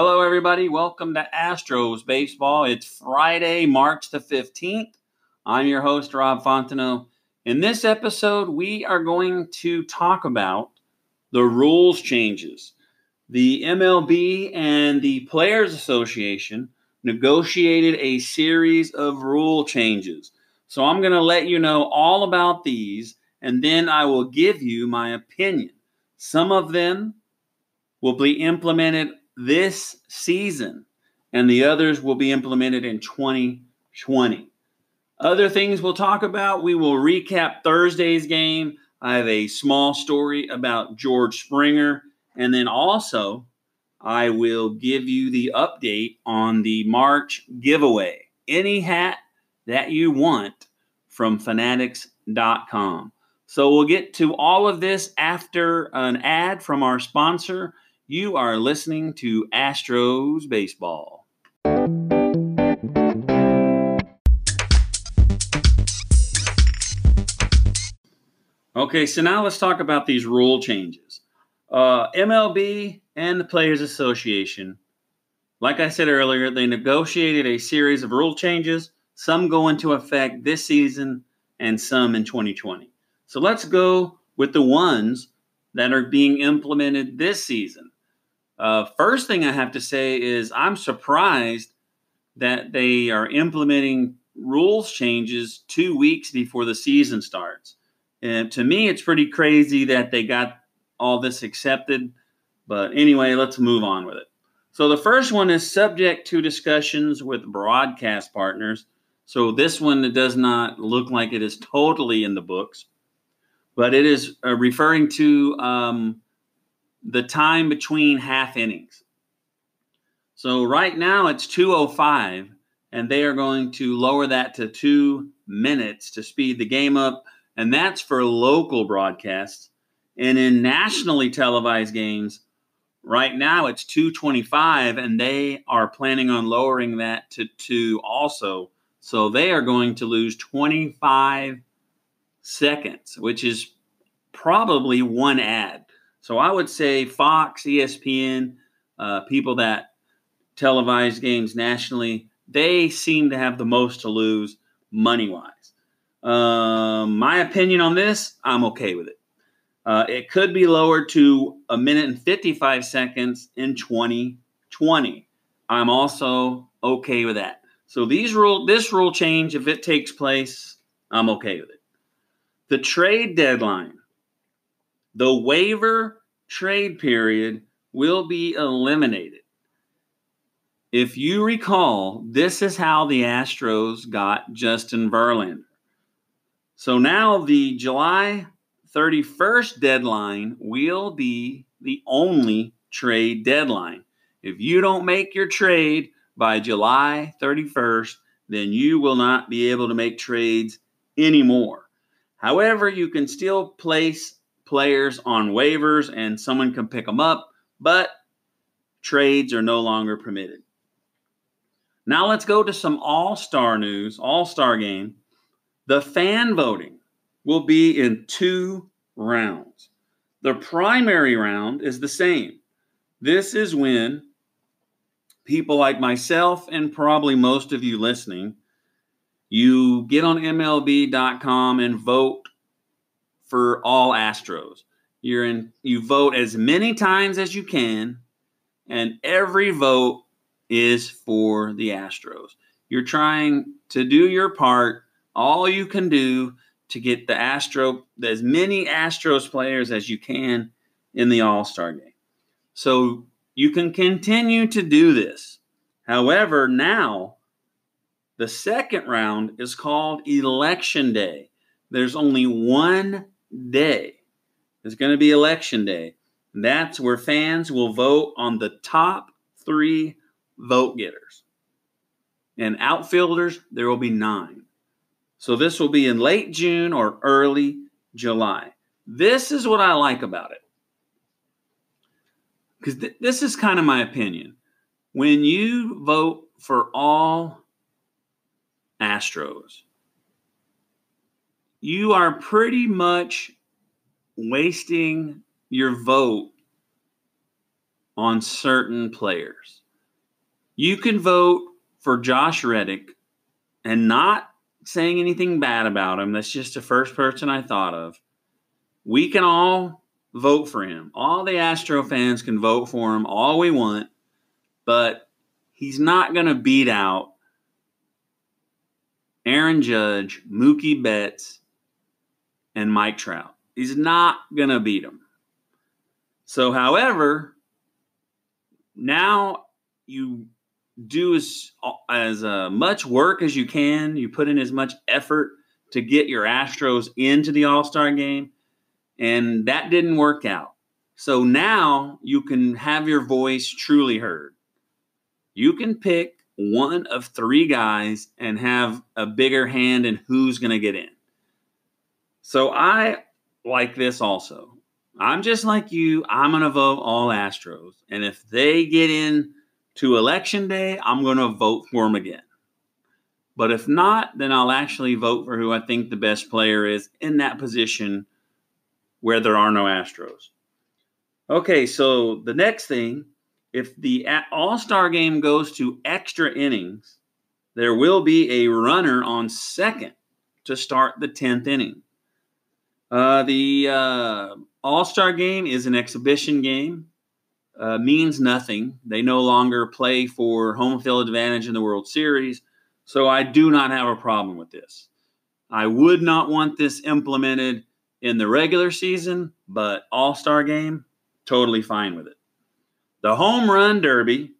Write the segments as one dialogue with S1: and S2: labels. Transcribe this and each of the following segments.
S1: Hello, everybody. Welcome to Astros Baseball. It's Friday, March the 15th. I'm your host, Rob Fontenot. In this episode, we are going to talk about the rules changes. The MLB and the Players Association negotiated a series of rule changes. So I'm going to let you know all about these, and then I will give you my opinion. Some of them will be implemented this season, and the others will be implemented in 2020. Other things we'll talk about we will recap Thursday's game. I have a small story about George Springer, and then also I will give you the update on the March giveaway. Any hat that you want from fanatics.com. So we'll get to all of this after an ad from our sponsor. You are listening to Astros Baseball. Okay, so now let's talk about these rule changes. Uh, MLB and the Players Association, like I said earlier, they negotiated a series of rule changes. Some go into effect this season and some in 2020. So let's go with the ones that are being implemented this season. Uh, first thing I have to say is I'm surprised that they are implementing rules changes two weeks before the season starts. And to me, it's pretty crazy that they got all this accepted. But anyway, let's move on with it. So the first one is subject to discussions with broadcast partners. So this one does not look like it is totally in the books, but it is uh, referring to um, the time between half innings. So right now it's 205 and they are going to lower that to 2 minutes to speed the game up and that's for local broadcasts. And in nationally televised games, right now it's 225 and they are planning on lowering that to 2 also. So they are going to lose 25 seconds, which is probably one ad. So I would say Fox, ESPN, uh, people that televise games nationally, they seem to have the most to lose money wise. Um, my opinion on this, I'm okay with it. Uh, it could be lowered to a minute and 55 seconds in 2020. I'm also okay with that. So these rule, this rule change, if it takes place, I'm okay with it. The trade deadline, the waiver trade period will be eliminated. If you recall, this is how the Astros got Justin Verlander. So now the July 31st deadline will be the only trade deadline. If you don't make your trade by July 31st, then you will not be able to make trades anymore. However, you can still place players on waivers and someone can pick them up, but trades are no longer permitted. Now let's go to some all star news, all star game. The fan voting will be in two rounds. The primary round is the same. This is when people like myself and probably most of you listening, you get on MLB.com and vote for all Astros. You're in you vote as many times as you can, and every vote is for the Astros. You're trying to do your part, all you can do to get the Astro as many Astros players as you can in the All-Star game. So you can continue to do this. However, now the second round is called Election Day. There's only one day. It's going to be Election Day. That's where fans will vote on the top three vote getters. And outfielders, there will be nine. So this will be in late June or early July. This is what I like about it. Because th- this is kind of my opinion. When you vote for all Astros, you are pretty much wasting your vote on certain players. You can vote for Josh Reddick and not saying anything bad about him. That's just the first person I thought of. We can all vote for him. All the Astro fans can vote for him all we want, but he's not going to beat out Aaron Judge, Mookie Betts, and Mike Trout. He's not going to beat him. So, however, now you do as as uh, much work as you can. You put in as much effort to get your Astros into the All Star game, and that didn't work out. So now you can have your voice truly heard. You can pick one of three guys and have a bigger hand in who's going to get in. So I like this also. I'm just like you. I'm going to vote all Astros. And if they get in to election day, I'm going to vote for them again. But if not, then I'll actually vote for who I think the best player is in that position where there are no Astros. Okay, so the next thing if the All Star game goes to extra innings, there will be a runner on second to start the 10th inning. Uh, the uh, All Star game is an exhibition game, uh, means nothing. They no longer play for home field advantage in the World Series. So I do not have a problem with this. I would not want this implemented in the regular season, but All Star game, totally fine with it. The home run derby,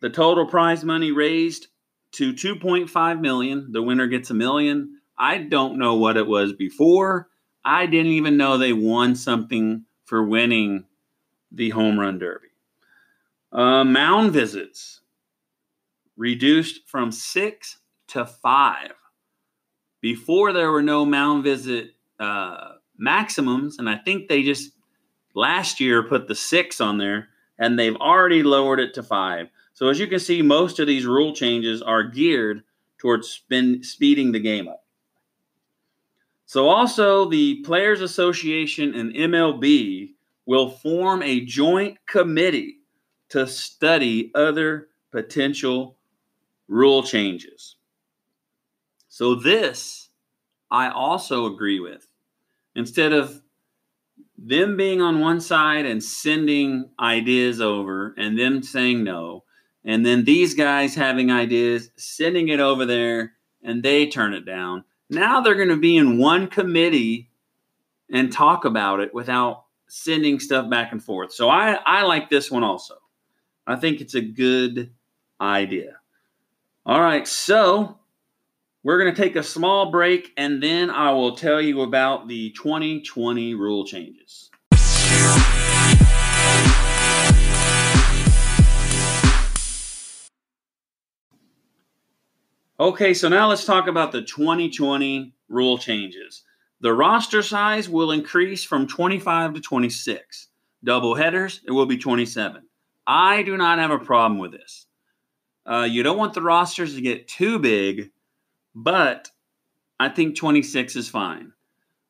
S1: the total prize money raised to 2.5 million. The winner gets a million. I don't know what it was before. I didn't even know they won something for winning the home run derby. Uh, mound visits reduced from six to five. Before there were no mound visit uh, maximums, and I think they just last year put the six on there and they've already lowered it to five. So as you can see, most of these rule changes are geared towards spin, speeding the game up. So also the Players Association and MLB will form a joint committee to study other potential rule changes. So this I also agree with. Instead of them being on one side and sending ideas over and them saying no, and then these guys having ideas, sending it over there, and they turn it down. Now they're going to be in one committee and talk about it without sending stuff back and forth. So I, I like this one also. I think it's a good idea. All right, so we're going to take a small break and then I will tell you about the 2020 rule changes. Okay, so now let's talk about the 2020 rule changes. The roster size will increase from 25 to 26. Double headers, it will be 27. I do not have a problem with this. Uh, you don't want the rosters to get too big but I think 26 is fine.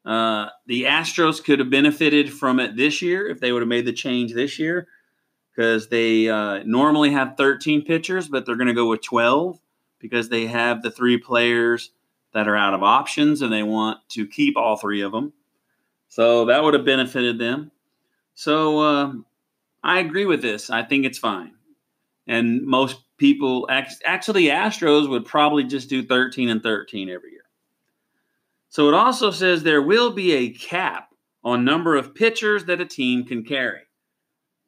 S1: Uh, the Astros could have benefited from it this year if they would have made the change this year, because they uh, normally have 13 pitchers, but they're going to go with 12 because they have the three players that are out of options and they want to keep all three of them. So that would have benefited them. So uh, I agree with this. I think it's fine. And most people, actually, Astros would probably just do 13 and 13 every year. So it also says there will be a cap on number of pitchers that a team can carry.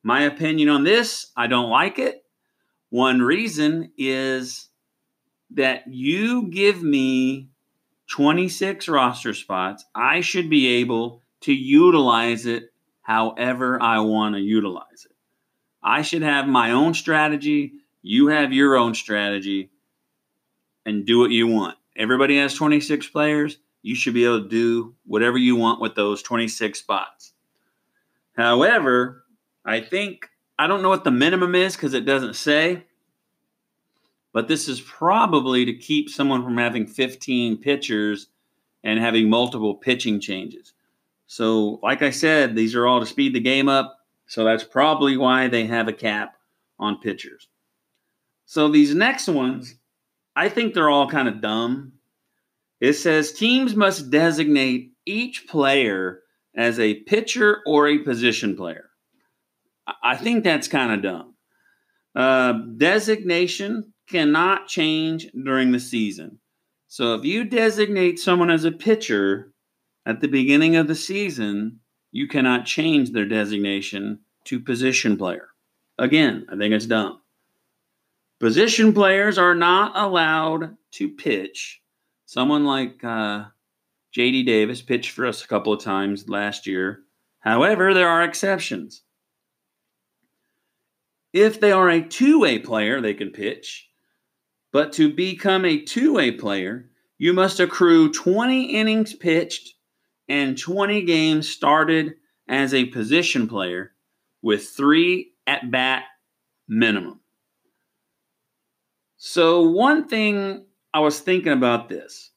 S1: My opinion on this, I don't like it. One reason is that you give me 26 roster spots, I should be able to utilize it however I want to utilize it. I should have my own strategy. You have your own strategy and do what you want. Everybody has 26 players. You should be able to do whatever you want with those 26 spots. However, I think, I don't know what the minimum is because it doesn't say, but this is probably to keep someone from having 15 pitchers and having multiple pitching changes. So, like I said, these are all to speed the game up. So that's probably why they have a cap on pitchers. So these next ones, I think they're all kind of dumb. It says teams must designate each player as a pitcher or a position player. I think that's kind of dumb. Uh, designation cannot change during the season. So if you designate someone as a pitcher at the beginning of the season, you cannot change their designation to position player. Again, I think it's dumb. Position players are not allowed to pitch. Someone like uh, JD Davis pitched for us a couple of times last year. However, there are exceptions. If they are a two way player, they can pitch. But to become a two way player, you must accrue 20 innings pitched and 20 games started as a position player with three at bat minimum. So, one thing I was thinking about this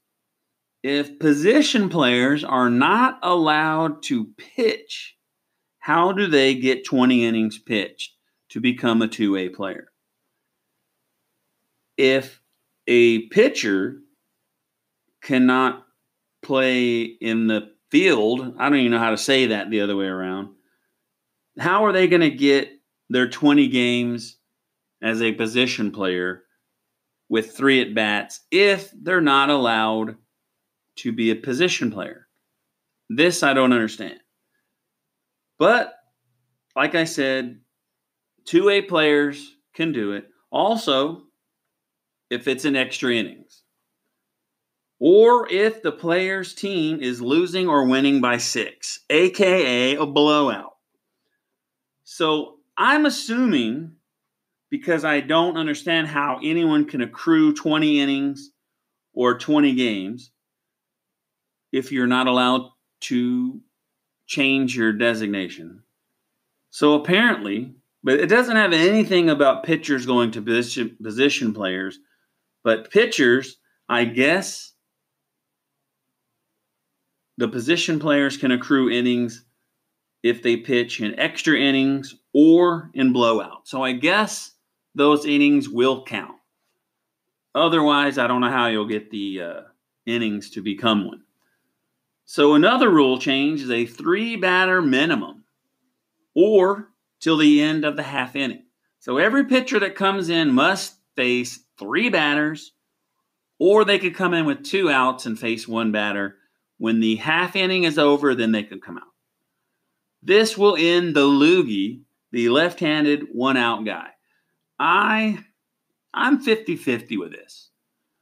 S1: if position players are not allowed to pitch, how do they get 20 innings pitched to become a two way player? If a pitcher cannot play in the field, I don't even know how to say that the other way around. How are they going to get their 20 games as a position player with three at bats if they're not allowed to be a position player? This I don't understand. But like I said, two A players can do it. Also, if it's an extra innings or if the player's team is losing or winning by six, aka a blowout. So I'm assuming because I don't understand how anyone can accrue 20 innings or 20 games if you're not allowed to change your designation. So apparently, but it doesn't have anything about pitchers going to position, position players, but pitchers, I guess the position players can accrue innings if they pitch in extra innings or in blowout. So I guess those innings will count. Otherwise, I don't know how you'll get the uh, innings to become one. So another rule change is a three batter minimum or till the end of the half inning. So every pitcher that comes in must face three batters, or they could come in with two outs and face one batter when the half inning is over, then they can come out. This will end the LOOGY, the left-handed one-out guy. I I'm 50-50 with this.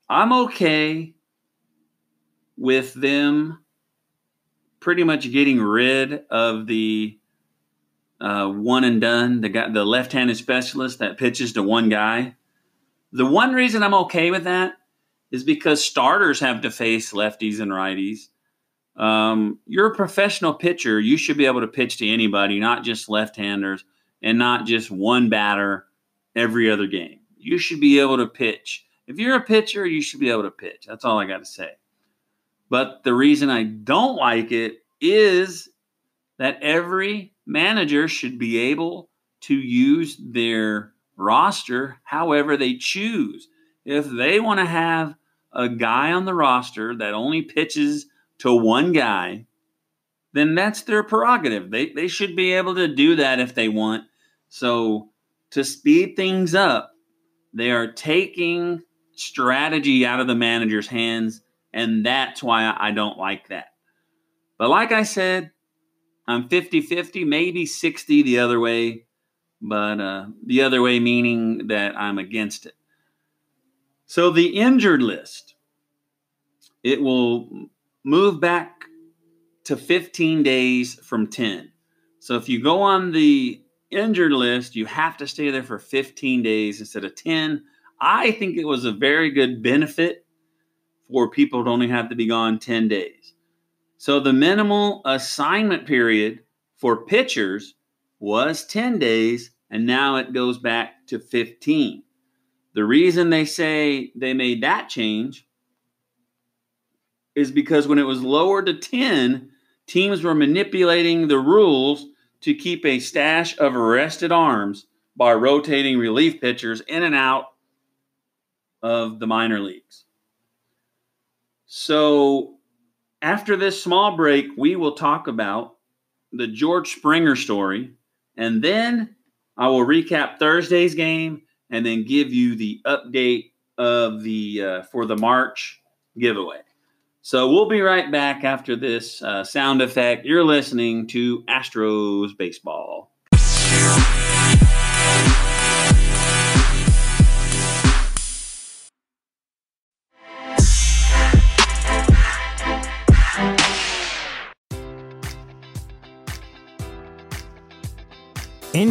S1: I'm okay with them pretty much getting rid of the uh, one and done, the guy, the left-handed specialist that pitches to one guy. The one reason I'm okay with that is because starters have to face lefties and righties, um, you're a professional pitcher. You should be able to pitch to anybody, not just left handers and not just one batter every other game. You should be able to pitch. If you're a pitcher, you should be able to pitch. That's all I got to say. But the reason I don't like it is that every manager should be able to use their roster however they choose. If they want to have a guy on the roster that only pitches to one guy, then that's their prerogative. They, they should be able to do that if they want. So, to speed things up, they are taking strategy out of the manager's hands, and that's why I don't like that. But like I said, I'm 50 50, maybe 60 the other way, but uh, the other way meaning that I'm against it. So the injured list, it will move back to 15 days from 10. So if you go on the injured list, you have to stay there for 15 days instead of 10. I think it was a very good benefit for people to only have to be gone 10 days. So the minimal assignment period for pitchers was 10 days, and now it goes back to 15. The reason they say they made that change is because when it was lowered to 10, teams were manipulating the rules to keep a stash of arrested arms by rotating relief pitchers in and out of the minor leagues. So, after this small break, we will talk about the George Springer story, and then I will recap Thursday's game and then give you the update of the uh, for the March giveaway. So we'll be right back after this uh, sound effect. You're listening to Astros Baseball.